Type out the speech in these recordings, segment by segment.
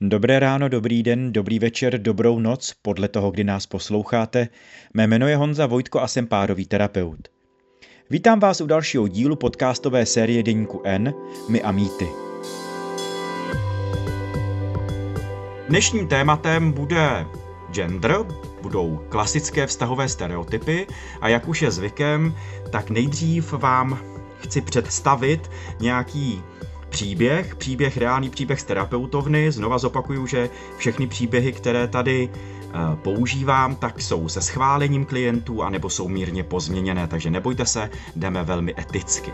Dobré ráno, dobrý den, dobrý večer, dobrou noc, podle toho, kdy nás posloucháte. Mé jméno je Honza Vojtko a jsem párový terapeut. Vítám vás u dalšího dílu podcastové série Deníku N, My a mýty. Dnešním tématem bude gender, budou klasické vztahové stereotypy a jak už je zvykem, tak nejdřív vám chci představit nějaký příběh, příběh, reálný příběh z terapeutovny. Znova zopakuju, že všechny příběhy, které tady eh, používám, tak jsou se schválením klientů anebo jsou mírně pozměněné, takže nebojte se, jdeme velmi eticky.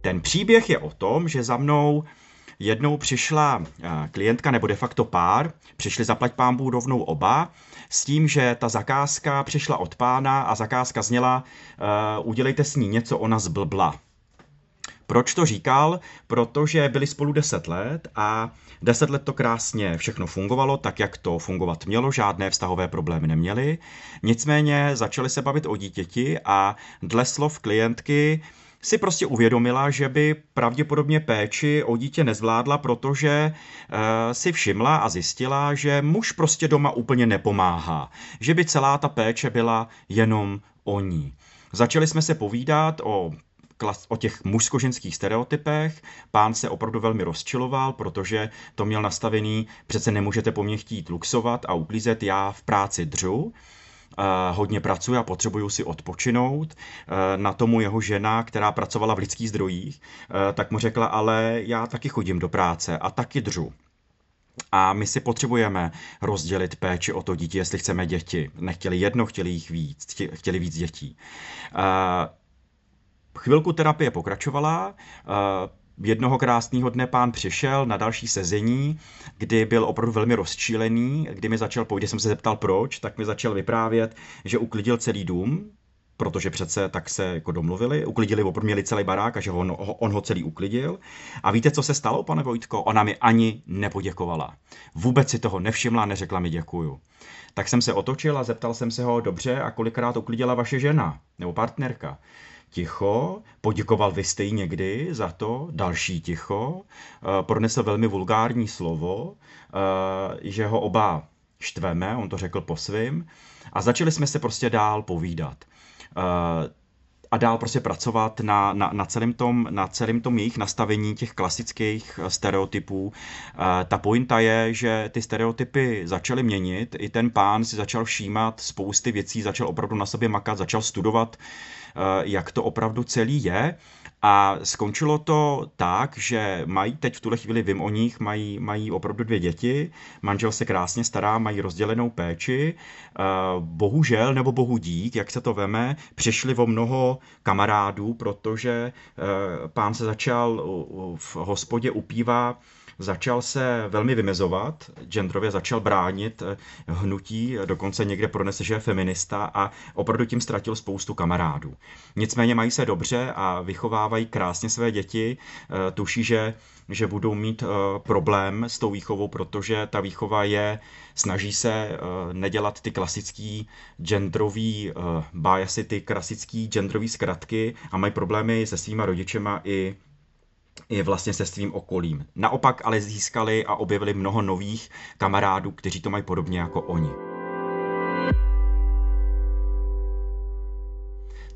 Ten příběh je o tom, že za mnou jednou přišla eh, klientka nebo de facto pár, přišli zaplať pámbu rovnou oba, s tím, že ta zakázka přišla od pána a zakázka zněla uh, udělejte s ní něco, ona zblbla. Proč to říkal? Protože byli spolu 10 let a 10 let to krásně všechno fungovalo tak, jak to fungovat mělo, žádné vztahové problémy neměli. Nicméně začali se bavit o dítěti a dle slov klientky si prostě uvědomila, že by pravděpodobně péči o dítě nezvládla, protože uh, si všimla a zjistila, že muž prostě doma úplně nepomáhá. Že by celá ta péče byla jenom o ní. Začali jsme se povídat o o těch mužsko-ženských stereotypech. Pán se opravdu velmi rozčiloval, protože to měl nastavený, přece nemůžete po mně chtít luxovat a uklízet, já v práci dřu hodně pracuje a potřebuju si odpočinout. E, na tomu jeho žena, která pracovala v lidských zdrojích, e, tak mu řekla, ale já taky chodím do práce a taky dřu. A my si potřebujeme rozdělit péči o to dítě, jestli chceme děti. Nechtěli jedno, chtěli jich víc, chtěli víc dětí. Chvilku terapie pokračovala, Jednoho krásného dne pán přišel na další sezení, kdy byl opravdu velmi rozčílený, kdy mi začal, když jsem se zeptal proč, tak mi začal vyprávět, že uklidil celý dům, protože přece tak se jako domluvili, uklidili, opravdu měli celý barák a že on, on ho celý uklidil. A víte, co se stalo, pane Vojtko? Ona mi ani nepoděkovala. Vůbec si toho nevšimla, neřekla mi děkuju. Tak jsem se otočil a zeptal jsem se ho, dobře, a kolikrát uklidila vaše žena nebo partnerka? Ticho, poděkoval vy jste někdy za to, další ticho, eh, pronesl velmi vulgární slovo, eh, že ho oba štveme, on to řekl po svým, a začali jsme se prostě dál povídat. Eh, a dál prostě pracovat na, na, na, celém tom, na celém tom jejich nastavení těch klasických stereotypů. Ta pointa je, že ty stereotypy začaly měnit, i ten pán si začal všímat spousty věcí, začal opravdu na sobě makat, začal studovat Eh, jak to opravdu celý je. A skončilo to tak, že mají teď v tuhle chvíli, vím o nich, mají, mají opravdu dvě děti, manžel se krásně stará, mají rozdělenou péči. Eh, bohužel, nebo bohu dík, jak se to veme, přišli o mnoho kamarádů, protože eh, pán se začal v hospodě upívá začal se velmi vymezovat, genderově začal bránit eh, hnutí, dokonce někde pronese, že je feminista a opravdu tím ztratil spoustu kamarádů. Nicméně mají se dobře a vychovávají krásně své děti, eh, tuší, že že budou mít problém s tou výchovou, protože ta výchova je, snaží se nedělat ty klasický genderový biasy, ty klasický genderový zkratky a mají problémy se svýma rodičema i i vlastně se svým okolím. Naopak ale získali a objevili mnoho nových kamarádů, kteří to mají podobně jako oni.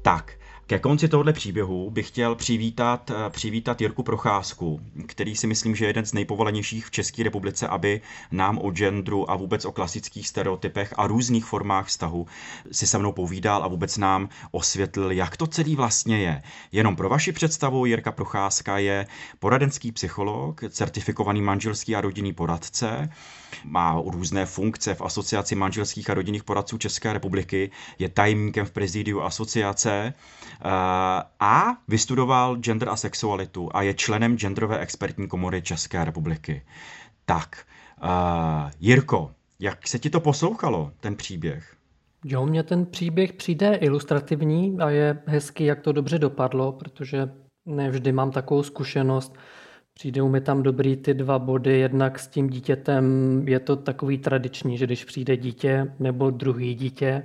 Tak, ke konci tohoto příběhu bych chtěl přivítat, eh, přivítat Jirku Procházku, který si myslím, že je jeden z nejpovolenějších v České republice, aby nám o genderu a vůbec o klasických stereotypech a různých formách vztahu si se mnou povídal a vůbec nám osvětlil, jak to celý vlastně je. Jenom pro vaši představu, Jirka Procházka je poradenský psycholog, certifikovaný manželský a rodinný poradce, má různé funkce v Asociaci manželských a rodinných poradců České republiky, je tajemníkem v prezidiu asociace eh, a vystudoval gender a sexualitu a je členem genderové expertní komory České republiky. Tak, uh, Jirko, jak se ti to poslouchalo, ten příběh? Jo, mně ten příběh přijde ilustrativní a je hezký, jak to dobře dopadlo, protože nevždy mám takovou zkušenost, Přijdou mi tam dobrý ty dva body, jednak s tím dítětem je to takový tradiční, že když přijde dítě nebo druhý dítě,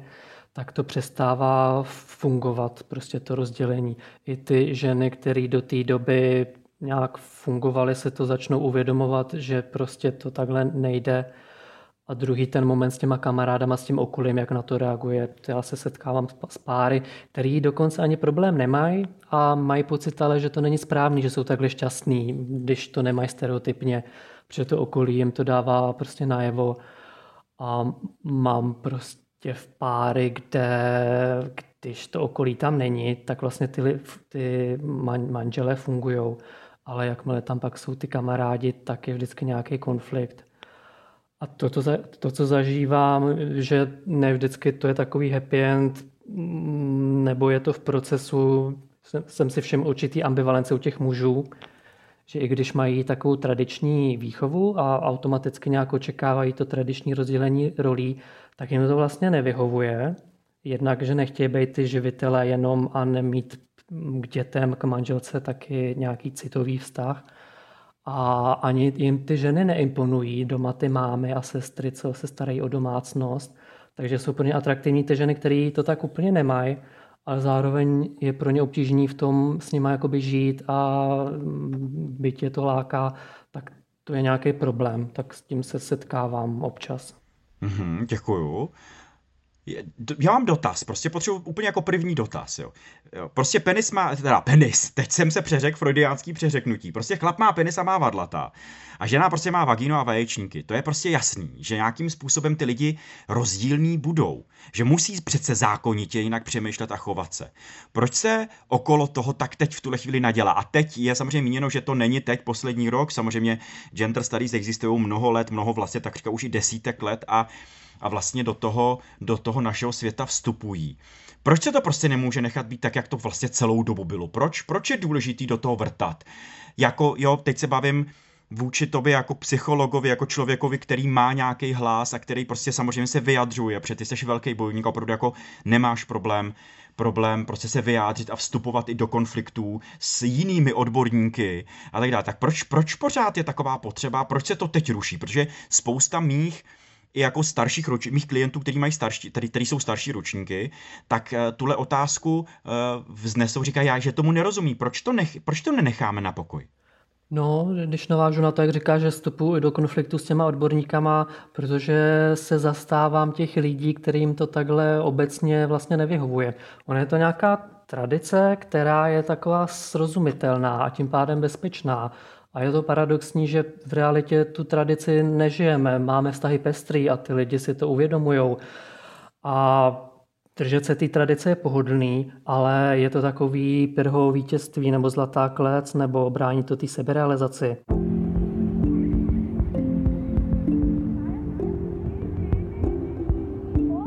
tak to přestává fungovat, prostě to rozdělení. I ty ženy, které do té doby nějak fungovali, se to začnou uvědomovat, že prostě to takhle nejde. A druhý ten moment s těma kamarádama, s tím okolím, jak na to reaguje. Já se setkávám s páry, který dokonce ani problém nemají a mají pocit ale, že to není správný, že jsou takhle šťastní, když to nemají stereotypně, protože to okolí jim to dává prostě najevo. A mám prostě v páry, kde, když to okolí tam není, tak vlastně ty, ty manželé fungují. Ale jakmile tam pak jsou ty kamarádi, tak je vždycky nějaký konflikt. A to, to, to, co zažívám, že ne vždycky to je takový happy end, nebo je to v procesu, jsem, jsem si všem určitý ambivalence u těch mužů, že i když mají takovou tradiční výchovu a automaticky nějak očekávají to tradiční rozdělení rolí, tak jim to vlastně nevyhovuje. Jednak, že nechtějí být ty živitelé jenom a nemít k dětem, k manželce taky nějaký citový vztah. A ani jim ty ženy neimponují, doma ty mámy a sestry, co se starají o domácnost. Takže jsou pro ně atraktivní ty ženy, které to tak úplně nemají, ale zároveň je pro ně obtížný v tom s nimi jakoby žít a byť je to láká, tak to je nějaký problém. Tak s tím se setkávám občas. Mm-hmm, děkuju já mám dotaz, prostě potřebuji úplně jako první dotaz, jo. Prostě penis má, teda penis, teď jsem se přeřekl freudiánský přeřeknutí, prostě chlap má penis a má vadlata a žena prostě má vagínu a vaječníky. To je prostě jasný, že nějakým způsobem ty lidi rozdílní budou, že musí přece zákonitě jinak přemýšlet a chovat se. Proč se okolo toho tak teď v tuhle chvíli nadělá? A teď je samozřejmě míněno, že to není teď poslední rok, samozřejmě gender studies existují mnoho let, mnoho vlastně takřka už i desítek let a a vlastně do toho, do toho našeho světa vstupují. Proč se to prostě nemůže nechat být tak, jak to vlastně celou dobu bylo? Proč, proč je důležitý do toho vrtat? Jako, jo, teď se bavím vůči tobě jako psychologovi, jako člověkovi, který má nějaký hlas a který prostě samozřejmě se vyjadřuje, protože ty jsi velký bojovník a opravdu jako nemáš problém problém prostě se vyjádřit a vstupovat i do konfliktů s jinými odborníky a tak dále. Tak proč, proč pořád je taková potřeba, proč se to teď ruší? Protože spousta mých i jako starších roč, mých klientů, kteří mají starší, tady, tady jsou starší ročníky, tak uh, tuhle otázku uh, vznesou, říkají, já, že tomu nerozumí, proč to, nech, proč to nenecháme na pokoj? No, když navážu na to, jak říká, že vstupuji do konfliktu s těma odborníkama, protože se zastávám těch lidí, kterým to takhle obecně vlastně nevyhovuje. Ono je to nějaká tradice, která je taková srozumitelná a tím pádem bezpečná. A je to paradoxní, že v realitě tu tradici nežijeme. Máme vztahy pestrý a ty lidi si to uvědomují. A držet se té tradice je pohodlný, ale je to takový pirho vítězství nebo zlatá klec, nebo brání to té seberealizaci.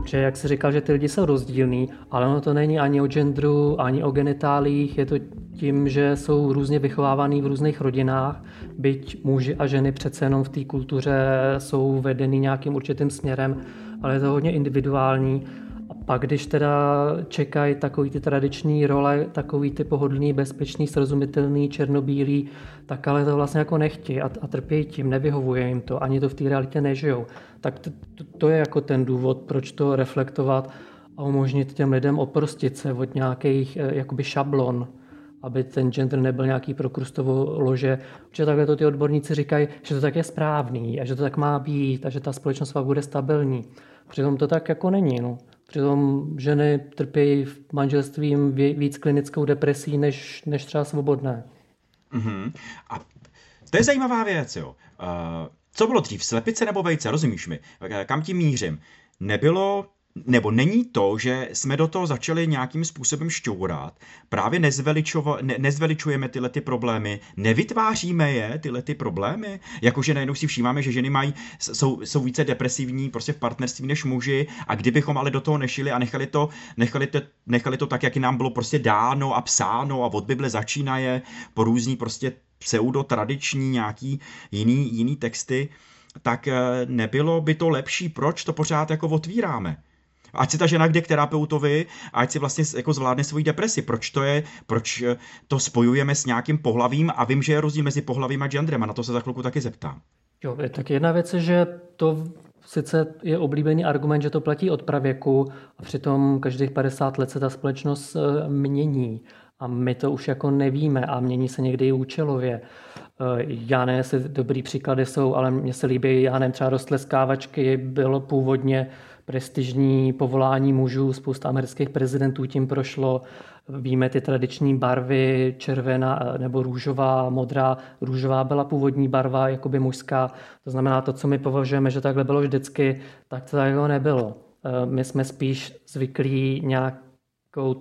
Že jak si říkal, že ty lidi jsou rozdílní, ale ono to není ani o genderu, ani o genitálích, je to tím, že jsou různě vychovávaný v různých rodinách, byť muži a ženy přece jenom v té kultuře jsou vedeny nějakým určitým směrem, ale je to hodně individuální. A pak, když teda čekají takový ty tradiční role, takový ty pohodlný, bezpečný, srozumitelný, černobílý, tak ale to vlastně jako nechtějí a, a trpějí tím, nevyhovuje jim to, ani to v té realitě nežijou. Tak to, to, to je jako ten důvod, proč to reflektovat a umožnit těm lidem oprostit se od nějakých eh, jakoby šablon, aby ten gender nebyl nějaký prokrustovo lože. Protože takhle to ty odborníci říkají, že to tak je správný a že to tak má být a že ta společnost pak bude stabilní. Přitom to tak jako není. No. Přitom ženy trpí v manželstvím víc klinickou depresí než, než třeba svobodné. Mm-hmm. A to je zajímavá věc, jo. Uh, co bylo dřív, slepice nebo vejce, rozumíš mi? Kam tím mířím? Nebylo nebo není to, že jsme do toho začali nějakým způsobem šťourat, právě ne, nezveličujeme tyhle ty problémy, nevytváříme je, tyhle ty problémy, jakože najednou si všímáme, že ženy mají, jsou, jsou více depresivní prostě v partnerství než muži a kdybychom ale do toho nešili a nechali to, nechali to, nechali to tak, jak nám bylo prostě dáno a psáno a od Bible začínaje po různý prostě pseudo-tradiční nějaký jiný, jiný texty, tak eh, nebylo by to lepší, proč to pořád jako otvíráme? Ať si ta žena jde k terapeutovi, ať si vlastně jako zvládne svoji depresi. Proč to je, proč eh, to spojujeme s nějakým pohlavím a vím, že je rozdíl mezi pohlavím a genderem a na to se za chvilku taky zeptám. Jo, tak jedna věc je, že to sice je oblíbený argument, že to platí od pravěku a přitom každých 50 let se ta společnost eh, mění. a my to už jako nevíme a mění se někdy i účelově. Eh, já ne, jestli dobrý příklady jsou, ale mně se líbí, já nevím, třeba rostleskávačky bylo původně prestižní povolání mužů, spousta amerických prezidentů tím prošlo. Víme ty tradiční barvy, červená eh, nebo růžová, modrá. Růžová byla původní barva, jakoby mužská. To znamená, to, co my považujeme, že takhle bylo vždycky, tak to takhle nebylo. Eh, my jsme spíš zvyklí nějak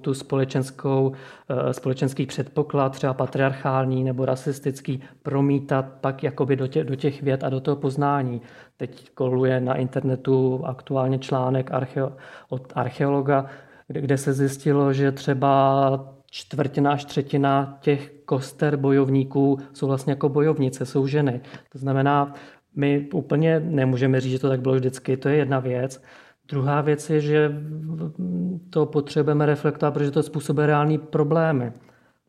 tu společenskou, eh, společenský předpoklad, třeba patriarchální nebo rasistický, promítat pak jakoby do těch, do těch věd a do toho poznání. Teď koluje na internetu aktuálně článek archeo, od archeologa, kde, kde se zjistilo, že třeba čtvrtina až třetina těch koster bojovníků jsou vlastně jako bojovnice, jsou ženy. To znamená, my úplně nemůžeme říct, že to tak bylo vždycky, to je jedna věc. Druhá věc je, že to potřebujeme reflektovat, protože to způsobuje reální problémy.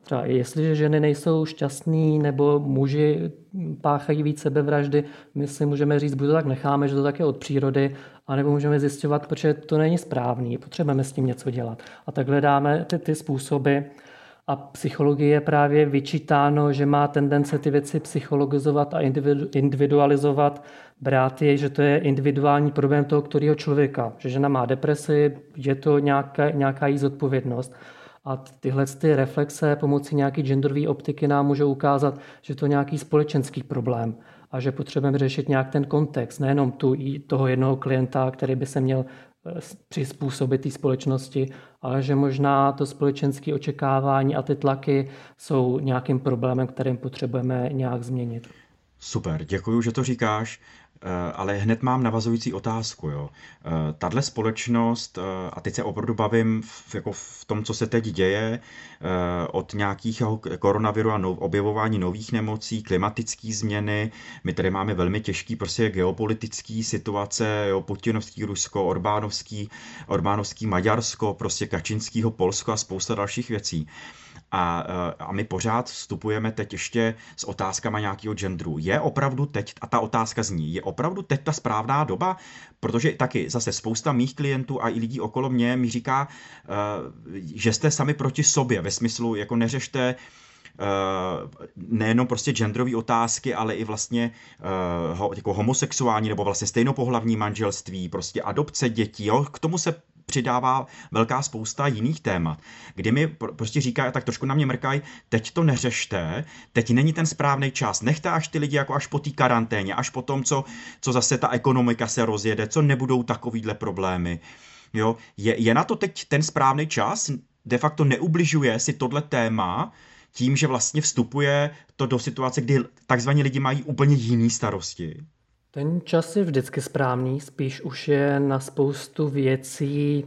Třeba jestliže ženy nejsou šťastní nebo muži páchají víc sebevraždy, my si můžeme říct, buď to tak necháme, že to tak je od přírody, anebo můžeme zjistovat, protože to není správný, potřebujeme s tím něco dělat. A tak hledáme ty, ty způsoby, a psychologii je právě vyčítáno, že má tendence ty věci psychologizovat a individualizovat, brát je, že to je individuální problém toho kterého člověka, že žena má depresi, je to nějaká, nějaká jí zodpovědnost. A tyhle ty reflexe pomocí nějaké genderové optiky nám můžou ukázat, že to je nějaký společenský problém a že potřebujeme řešit nějak ten kontext, nejenom tu toho jednoho klienta, který by se měl přizpůsobit té společnosti, ale že možná to společenské očekávání a ty tlaky jsou nějakým problémem, kterým potřebujeme nějak změnit. Super, děkuji, že to říkáš. Eh, ale hned mám navazující otázku. Jo. Eh, Tahle společnost, eh, a teď se opravdu bavím v, jako v tom, co se teď děje, od nějakých koronaviru a no, objevování nových nemocí, klimatické změny, my tady máme velmi těžký prostě geopolitický situace, jo, Putinovský Rusko, Orbánovský, Orbánovský Maďarsko, prostě Kačinskýho Polsko a spousta dalších věcí. A, eh, a my pořád vstupujeme teď ještě s otázkama nějakého genderu. Je opravdu teď, a ta otázka zní, je opravdu teď ta správná doba? Protože taky zase spousta mých klientů a i lidí okolo mě mi říká, eh, že jste sami proti sobě, ve smyslu, jako neřešte eh, nejenom prostě genderové otázky, ale i vlastně jako homosexuální nebo vlastně stejnopohlavní manželství, prostě adopce dětí, jo? k tomu se přidává velká spousta jiných témat, kdy mi prostě říká, tak trošku na mě mrkají, teď to neřešte, teď není ten správný čas, nechte až ty lidi jako až po té karanténě, až po tom, co, co zase ta ekonomika se rozjede, co nebudou takovýhle problémy. Jo? Je, je na to teď ten správný čas? De facto neubližuje si tohle téma tím, že vlastně vstupuje to do situace, kdy takzvaní lidi mají úplně jiný starosti? Ten čas je vždycky správný, spíš už je na spoustu věcí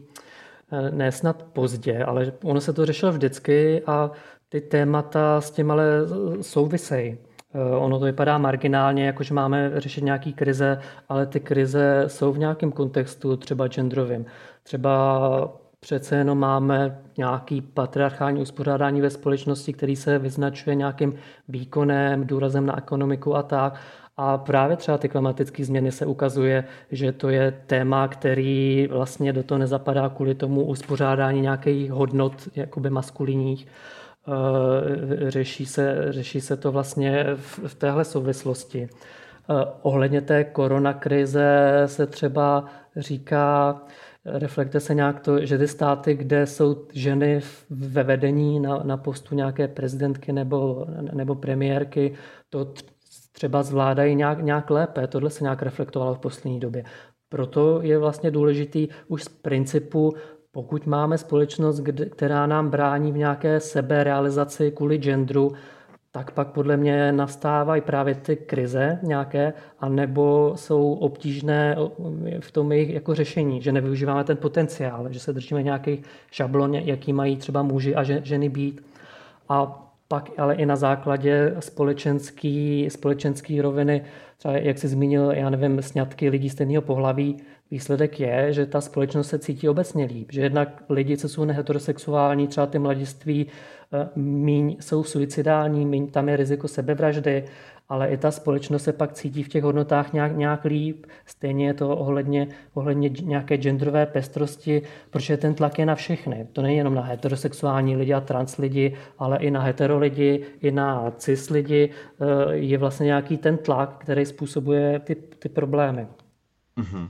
eh, ne snad pozdě, ale ono se to řešilo vždycky a ty témata s tím ale souvisejí. Eh, ono to vypadá marginálně, jakože máme řešit nějaký krize, ale ty krize jsou v nějakém kontextu, třeba genderovým. Třeba přece jenom máme nějaký patriarchální uspořádání ve společnosti, který se vyznačuje nějakým výkonem, důrazem na ekonomiku a tak. A právě třeba ty klimatické změny se ukazuje, že to je téma, který vlastně do toho nezapadá kvůli tomu uspořádání nějakých hodnot jakoby maskulinních. Eh, řeší se, řeší se to vlastně v, v téhle souvislosti. Eh, ohledně té koronakrize se třeba říká, reflektuje se nějak to, že ty státy, kde jsou ženy ve vedení na, na postu nějaké prezidentky nebo, nebo premiérky, to třeba zvládají nějak, nějak lépe. Tohle se nějak reflektovalo v poslední době. Proto je vlastně důležitý už z principu, pokud máme společnost, která nám brání v nějaké seberealizaci kvůli genderu, tak pak podle mě nastávají právě ty krize nějaké, anebo jsou obtížné v tom jejich jako řešení, že nevyužíváme ten potenciál, že se držíme nějakých šablon, jaký mají třeba muži a ženy být. A pak ale i na základě společenský, společenský roviny třeba jak jsi zmínil, já nevím, sňatky lidí stejného pohlaví, výsledek je, že ta společnost se cítí obecně líp. Že jednak lidi, co jsou neheterosexuální, třeba ty mladiství, eh, míň jsou suicidální, míň tam je riziko sebevraždy, ale i ta společnost se pak cítí v těch hodnotách nějak, nějak líp. Stejně je to ohledně, ohledně nějaké genderové pestrosti, protože ten tlak je na všechny. To není jenom na heterosexuální lidi a trans lidi, ale i na hetero lidi, i na cis lidi. Eh, je vlastně nějaký ten tlak, který způsobuje ty, ty problémy. Mm-hmm.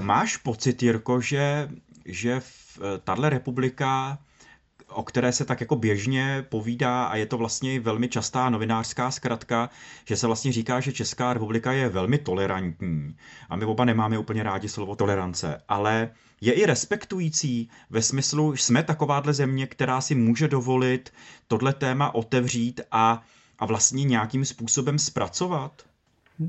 Máš pocit, Jirko, že, že v, eh, tahle republika o které se tak jako běžně povídá a je to vlastně velmi častá novinářská zkratka, že se vlastně říká, že Česká republika je velmi tolerantní. A my oba nemáme úplně rádi slovo tolerance, ale je i respektující ve smyslu, že jsme takováhle země, která si může dovolit tohle téma otevřít a, a vlastně nějakým způsobem zpracovat?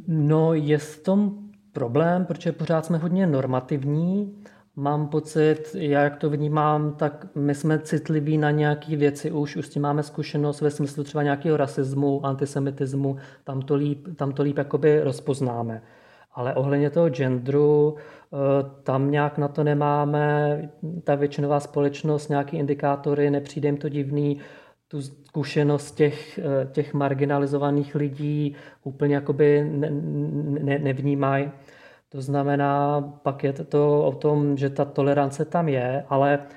No, je v tom problém, protože pořád jsme hodně normativní Mám pocit, já jak to vnímám, tak my jsme citliví na nějaké věci už, už s tím máme zkušenost ve smyslu třeba nějakého rasismu, antisemitismu, tam to líp, tam to líp jakoby rozpoznáme. Ale ohledně toho genderu, eh, tam nějak na to nemáme, ta většinová společnost, nějaký indikátory, nepřijde jim to divný, tu zkušenost těch, eh, těch marginalizovaných lidí úplně jakoby ne, ne, nevnímají. To znamená, pak je to o tom, že ta tolerance tam je, ale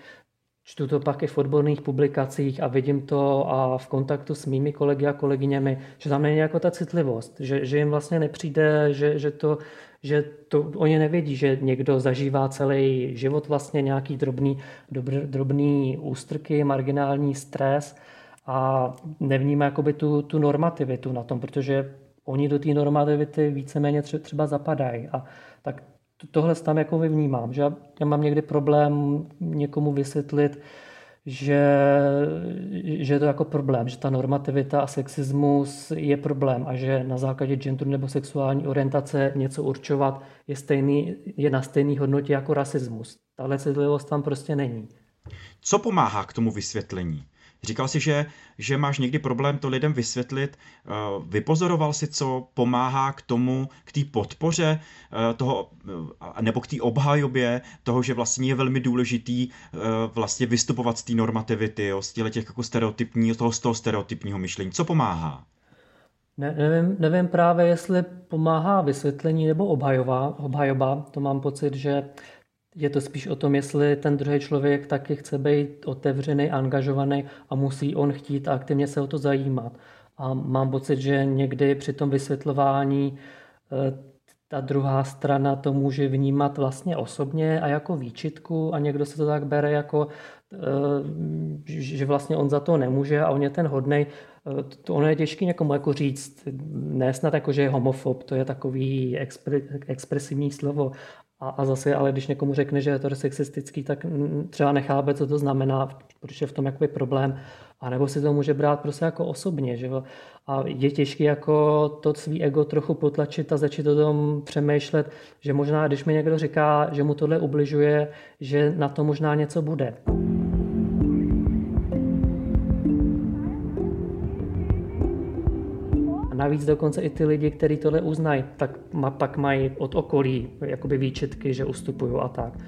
čtu to pak i v odborných publikacích a vidím to a v kontaktu s mými kolegy a kolegyněmi, že tam není jako ta citlivost, že, že jim vlastně nepřijde, že, že to, že to oni nevědí, že někdo zažívá celý život vlastně nějaký drobný, dobr, drobný ústrky, marginální stres a nevnímá jakoby tu, tu normativitu na tom, protože oni do té normativity víceméně třeba zapadají. A tak tohle tam jako vnímám, že já mám někdy problém někomu vysvětlit, že, že je to jako problém, že ta normativita a sexismus je problém a že na základě genderu nebo sexuální orientace něco určovat je, stejný, je na stejné hodnotě jako rasismus. Tahle citlivost tam prostě není. Co pomáhá k tomu vysvětlení? Říkal jsi, že, že máš někdy problém to lidem vysvětlit. Eh, vypozoroval si, co pomáhá k tomu, k té podpoře eh, toho, eh, nebo k té obhajobě toho, že vlastně je velmi důležitý vlastně vystupovat z té normativity, jo, z těch jako stereotypní, toho, z toho stereotypního myšlení. Co pomáhá? Ne, nevím, nevím právě, jestli pomáhá vysvětlení nebo obhajoba. obhajoba. To mám pocit, že je to spíš o tom, jestli ten druhý člověk taky chce být otevřený, angažovaný a musí on chtít a aktivně se o to zajímat. A mám pocit, že někdy při tom vysvětlování eh, ta druhá strana to může vnímat vlastně osobně a jako výčitku a někdo se to tak bere jako, eh, že vlastně on za to nemůže a on je ten hodnej. Eh, to ono je těžké někomu jako říct, ne snad jako, že je homofob, to je takový expresivní slovo, a, a zase, ale když někomu řekne, že je to sexistický, tak třeba nechápe, co to znamená, protože je v tom jakoby problém. A nebo si to může brát prostě jako osobně. Že? A je těžké jako to svý ego trochu potlačit a začít o tom přemýšlet, že možná, když mi někdo říká, že mu tohle ubližuje, že na to možná něco bude. Navíc dokonce i ty lidi, kteří tohle uznají, tak pak mají od okolí jakoby výčetky, že ustupují a tak.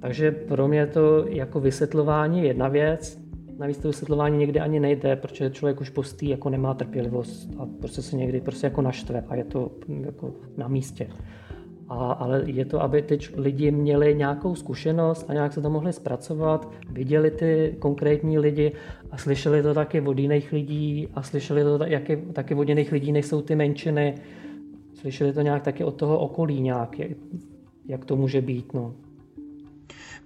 Takže pro mě to jako vysvětlování je jedna věc, navíc to vysvětlování někdy ani nejde, protože člověk už postý jako nemá trpělivost a prostě se někdy prostě jako naštve a je to jako na místě. A, ale je to, aby ty lidi měli nějakou zkušenost a nějak se to mohli zpracovat, viděli ty konkrétní lidi a slyšeli to taky od jiných lidí a slyšeli to taky, taky od jiných lidí, než jsou ty menšiny. Slyšeli to nějak taky od toho okolí nějak, jak to může být. No.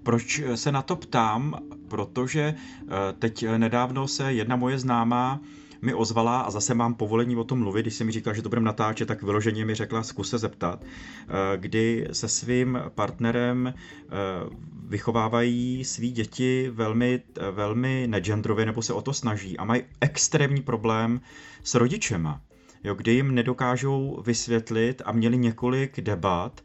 Proč se na to ptám? Protože eh, teď nedávno se jedna moje známá mi ozvala a zase mám povolení o tom mluvit, když jsem mi říkal, že to budeme natáčet, tak vyloženě mi řekla, zkus se zeptat, eh, kdy se svým partnerem eh, vychovávají svý děti velmi, eh, velmi negendrově nebo se o to snaží a mají extrémní problém s rodičema, jo, kdy jim nedokážou vysvětlit a měli několik debat,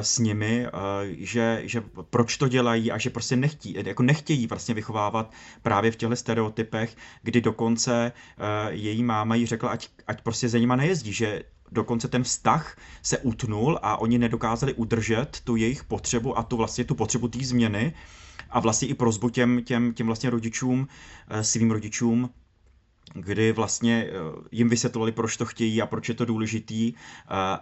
s nimi, eh, že, že proč to dělají a že prostě nechtí, jako nechtějí vlastně vychovávat právě v těchto stereotypech, kdy dokonce eh, její máma jí řekla, ať, ať prostě za nima nejezdí, že dokonce ten vztah se utnul a oni nedokázali udržet tu jejich potřebu a tu vlastně tu potřebu té změny a vlastně i prozbu těm, těm, těm vlastně rodičům, eh, svým rodičům, kdy vlastně eh, jim vysvětlovali, proč to chtějí a proč je to důležitý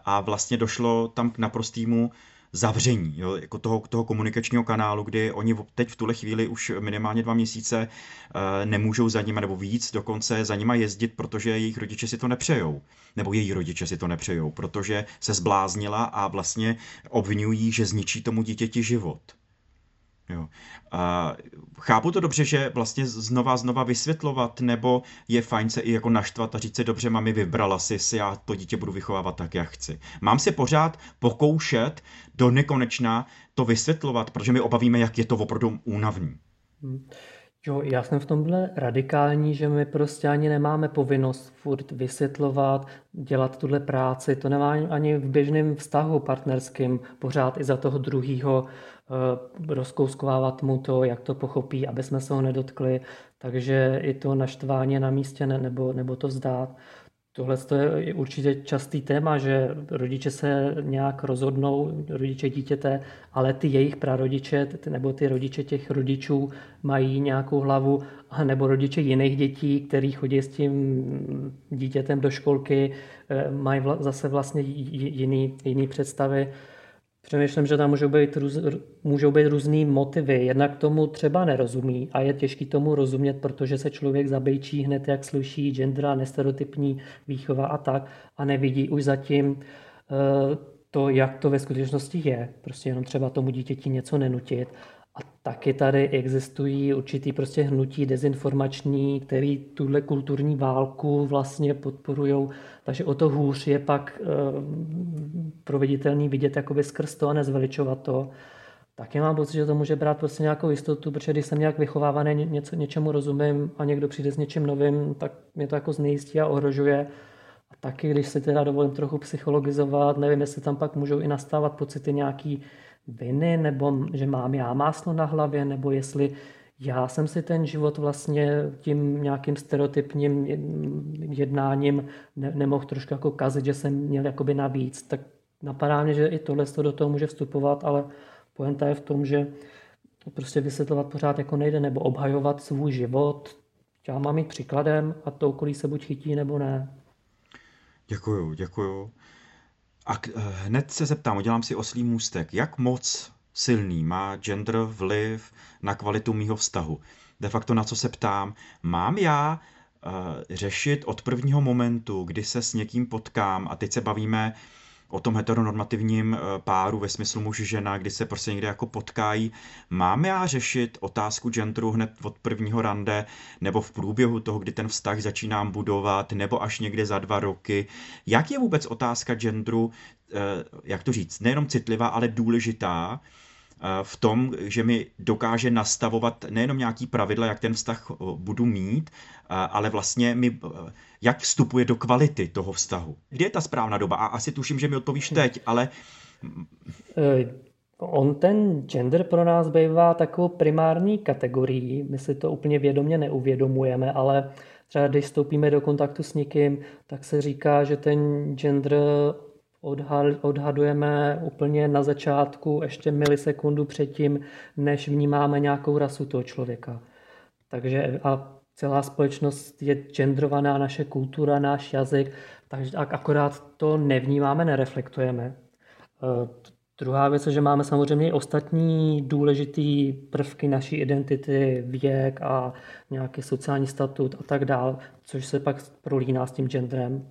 a vlastně došlo tam k naprostému zavření jo, jako toho, toho komunikačního kanálu, kdy oni teď v tuhle chvíli už minimálně dva měsíce uh, nemůžou za nima nebo víc dokonce za nima jezdit, protože jejich rodiče si to nepřejou. Nebo její rodiče si to nepřejou, protože se zbláznila a vlastně obvinují, že zničí tomu dítěti život. Jo. A chápu to dobře, že vlastně znova znova vysvětlovat, nebo je fajn se i jako naštvat a říct si, dobře, mami, vybrala si si, já to dítě budu vychovávat tak, jak chci. Mám si pořád pokoušet do nekonečna to vysvětlovat, protože my obavíme, jak je to opravdu únavný. Hmm. Jo, já jsem v tomhle radikální, že my prostě ani nemáme povinnost furt vysvětlovat, dělat tuhle práci. To nemá ani v běžném vztahu partnerským pořád i za toho druhého rozkouskovávat mu to, jak to pochopí, aby jsme se ho nedotkli. Takže i to naštvání na místě nebo, nebo to vzdát. Tohle je určitě častý téma, že rodiče se nějak rozhodnou, rodiče dítěte, ale ty jejich prarodiče nebo ty rodiče těch rodičů mají nějakou hlavu, nebo rodiče jiných dětí, který chodí s tím dítětem do školky, eh, mají zase vlastně jiný, jiný představy. Přemýšlím, že tam můžou být, růz, můžou být různý motivy. Jednak tomu třeba nerozumí a je těžký tomu rozumět, protože se člověk zabejčí hned, jak slyší gendera, nestereotypní výchova a tak a nevidí už zatím uh, to, jak to ve skutečnosti je. Prostě jenom třeba tomu dítěti něco nenutit a taky tady existují určitý prostě hnutí dezinformační, který tuhle kulturní válku vlastně podporují, takže o to hůř je pak e, proveditelný vidět jakoby skrz to a nezveličovat to. Taky mám pocit, že to může brát prostě nějakou jistotu, protože když jsem nějak vychovávaný, něco, něčemu rozumím a někdo přijde s něčím novým, tak mě to jako znejistí a ohrožuje. A taky, když se teda dovolím trochu psychologizovat, nevím, jestli tam pak můžou i nastávat pocity nějaký viny, nebo že mám já máslo na hlavě, nebo jestli já jsem si ten život vlastně tím nějakým stereotypním jednáním ne, nemohl trošku jako kazit, že jsem měl jakoby navíc. Tak napadá mě, že i tohle do toho může vstupovat, ale poenta je v tom, že to prostě vysvětlovat pořád jako nejde, nebo obhajovat svůj život. Já mám jít příkladem a to okolí se buď chytí, nebo ne. Děkuju, děkuju. A eh, hned se zeptám, udělám si oslý můstek, jak moc silný má gender vliv na kvalitu mýho vztahu. De facto na co se ptám, mám já uh, řešit od prvního momentu, kdy se s někým potkám a teď se bavíme o tom heteronormativním eh, páru ve smyslu muž žena, kdy se prostě někde jako potkají. Mám já řešit otázku genderu hned od prvního rande, nebo v průběhu toho, kdy ten vztah začínám budovat, nebo až někde za dva roky? Jak je vůbec otázka genderu, eh, jak to říct, nejenom citlivá, ale důležitá, v tom, že mi dokáže nastavovat nejenom nějaký pravidla, jak ten vztah budu mít, ale vlastně mi, jak vstupuje do kvality toho vztahu. Kdy je ta správná doba? A asi tuším, že mi odpovíš teď, ale... On ten gender pro nás bývá takovou primární kategorií. My si to úplně vědomě neuvědomujeme, ale třeba když vstoupíme do kontaktu s někým, tak se říká, že ten gender odhadujeme úplně na začátku, ještě milisekundu předtím, než vnímáme nějakou rasu toho člověka. Takže a celá společnost je genderovaná, naše kultura, náš jazyk, takže akorát to nevnímáme, nereflektujeme. E, druhá věc je, že máme samozřejmě i ostatní důležitý prvky naší identity, věk a nějaký sociální statut a tak dále, což se pak prolíná s tím genderem.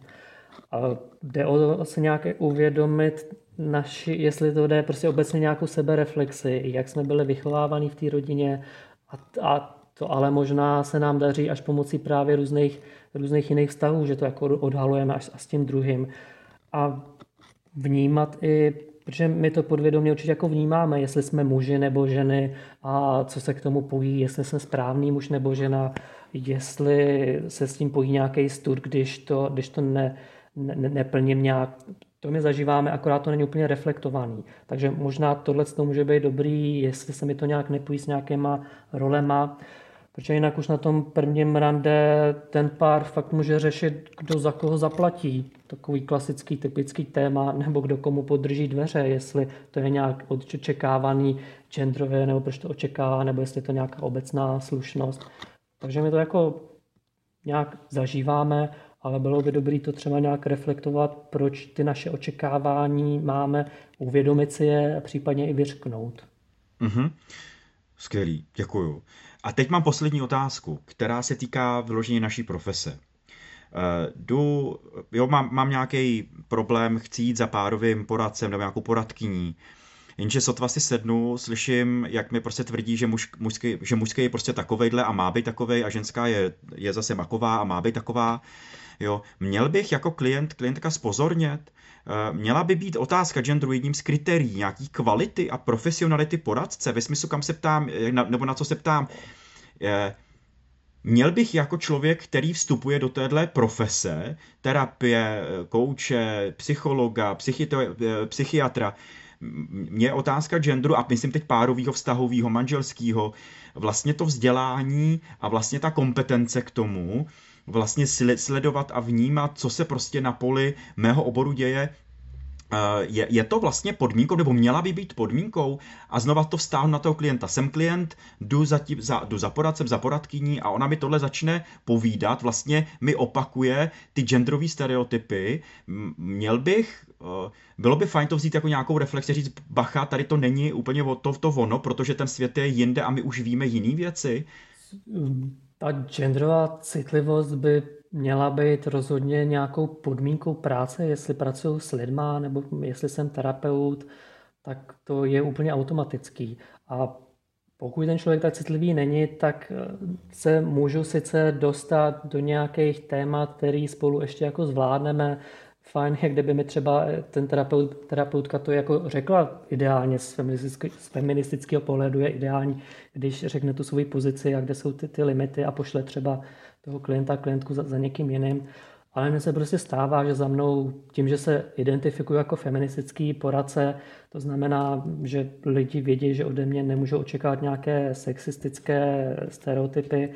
A jde o se nějak uvědomit naši, jestli to jde prostě obecně nějakou sebereflexi, jak jsme byli vychovávaní v té rodině a, a to ale možná se nám daří až pomocí právě různých, různých jiných vztahů, že to jako odhalujeme až s tím druhým. A vnímat i, protože my to podvědomě určitě jako vnímáme, jestli jsme muži nebo ženy a co se k tomu pojí, jestli jsme správný muž nebo žena, jestli se s tím pojí nějaký stud, když to, když to ne, ne, neplním nějak, to my zažíváme, akorát to není úplně reflektovaný. Takže možná tohle to může být dobrý, jestli se mi to nějak nepojí s nějakýma rolema. Protože jinak už na tom prvním rande ten pár fakt může řešit, kdo za koho zaplatí. Takový klasický, typický téma, nebo kdo komu podrží dveře, jestli to je nějak očekávaný genderově, nebo proč to očekává, nebo jestli to je nějaká obecná slušnost. Takže my to jako nějak zažíváme, ale bylo by dobré to třeba nějak reflektovat, proč ty naše očekávání máme, uvědomit si je a případně i vyřknout. Mm-hmm. Skvělý, děkuju. A teď mám poslední otázku, která se týká vyložení naší profese. Uh, jdu, jo, mám, mám nějaký problém, chci jít za párovým poradcem nebo nějakou poradkyní, jenže sotva si sednu, slyším, jak mi prostě tvrdí, že, muž, mužský, že mužský je prostě takovejhle a má být takovej a ženská je, je zase maková a má být taková. Jo, měl bych jako klient, klientka spozornět, Eh, měla by být otázka genderu jedním z kritérií nějaký kvality a profesionality poradce, ve smyslu, kam se ptám, eh, nebo na co se ptám. Eh, měl bych jako člověk, který vstupuje do téhle profese, terapie, kouče, psychologa, psychiatra, mě otázka genderu, a myslím teď párového, vztahového, manželského, vlastně to vzdělání a vlastně ta kompetence k tomu, vlastně sledovat a vnímat, co se prostě na poli mého oboru děje, je, je to vlastně podmínkou, nebo měla by být podmínkou a znova to vztáhnu na toho klienta. Jsem klient, jdu za, tí, za, jdu za poradcem, za poradkyní a ona mi tohle začne povídat, vlastně mi opakuje ty genderové stereotypy. Měl bych, eh, bylo by fajn to vzít jako nějakou reflexi, říct, bacha, tady to není úplně to, to ono, protože ten svět je jinde a my už víme jiné věci. Ta genderová citlivost by měla být rozhodně nějakou podmínkou práce, jestli pracuji s lidma nebo jestli jsem terapeut, tak to je úplně automatický. A pokud ten člověk tak citlivý není, tak eh, se můžu sice dostat do nějakých témat, který spolu ještě jako zvládneme, fajn jak kdyby mi třeba ten terapeut, terapeutka to jako řekla ideálně z, feministický, z feministického pohledu je ideální, když řekne tu svoji pozici a kde jsou ty, ty limity a pošle třeba toho klienta, klientku za, za někým jiným. Ale mně se prostě stává, že za mnou, tím, že se identifikuju jako feministický poradce, to znamená, že lidi vědí, že ode mě nemůžou očekávat nějaké sexistické stereotypy,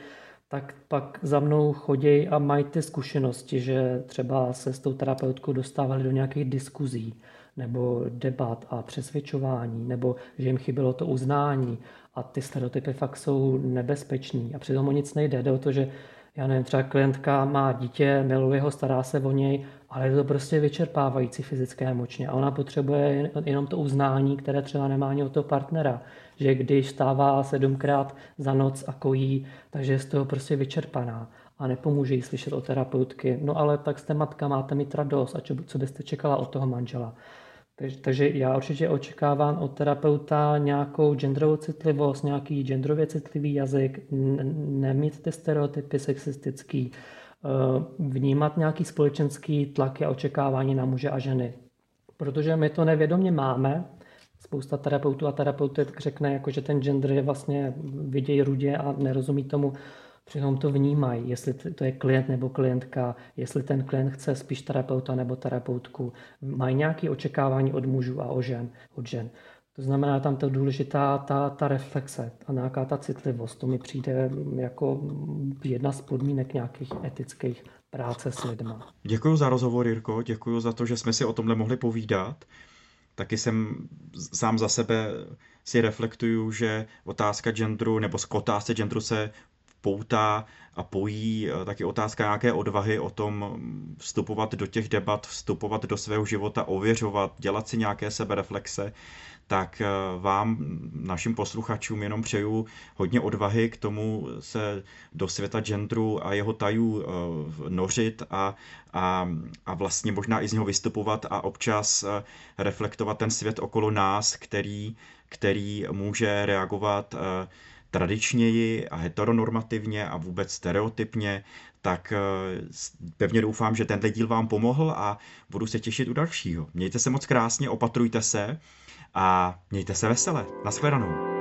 tak pak za mnou chodí a mají ty zkušenosti, že třeba se s tou terapeutkou dostávali do nějakých diskuzí nebo debat a přesvědčování, nebo že jim chybělo to uznání a ty stereotypy fakt jsou nebezpečný a přitom o nic nejde. Jde o to, že já nevím, třeba klientka má dítě, miluje ho, stará se o něj, ale je to prostě vyčerpávající fyzické emočně a ona potřebuje jenom to uznání, které třeba nemá ani od toho partnera že když stává sedmkrát za noc a kojí, takže je z toho prostě vyčerpaná a nepomůže jí slyšet o terapeutky. No ale tak jste matka, máte mít radost a čo, co byste čekala od toho manžela. Takže, takže já určitě očekávám od terapeuta nějakou genderovou citlivost, nějaký genderově citlivý jazyk, nemít ty stereotypy sexistický, eh, vnímat nějaký společenský tlak a očekávání na muže a ženy. Protože my to nevědomě máme, spousta terapeutů a terapeutek řekne, jako, že ten gender je vlastně vidějí rudě a nerozumí tomu, přitom to vnímají, jestli to je klient nebo klientka, jestli ten klient chce spíš terapeuta nebo terapeutku. Mají nějaké očekávání od mužů a od žen. Od žen. To znamená, tam to důležitá ta, ta reflexe a nějaká ta citlivost. To mi přijde jako jedna z podmínek nějakých etických práce s lidma. Děkuji za rozhovor, Jirko, děkuji za to, že jsme si o tomhle mohli povídat taky jsem sám za sebe si reflektuju, že otázka genderu nebo k otázce genderu se poutá a pojí eh, taky otázka nějaké odvahy o tom vstupovat do těch debat, vstupovat do svého života, ověřovat, dělat si nějaké sebereflexe tak eh, vám, našim posluchačům, jenom přeju hodně odvahy k tomu se do světa genderu a jeho tajů eh, nořit a, a, a vlastně možná i z něho vystupovat a občas reflektovat ten svět okolo nás, který, který může reagovat tradičněji a heteronormativně a vůbec stereotypně, tak pevně doufám, že tenhle díl vám pomohl a budu se těšit u dalšího. Mějte se moc krásně, opatrujte se a mějte se vesele. Naschledanou.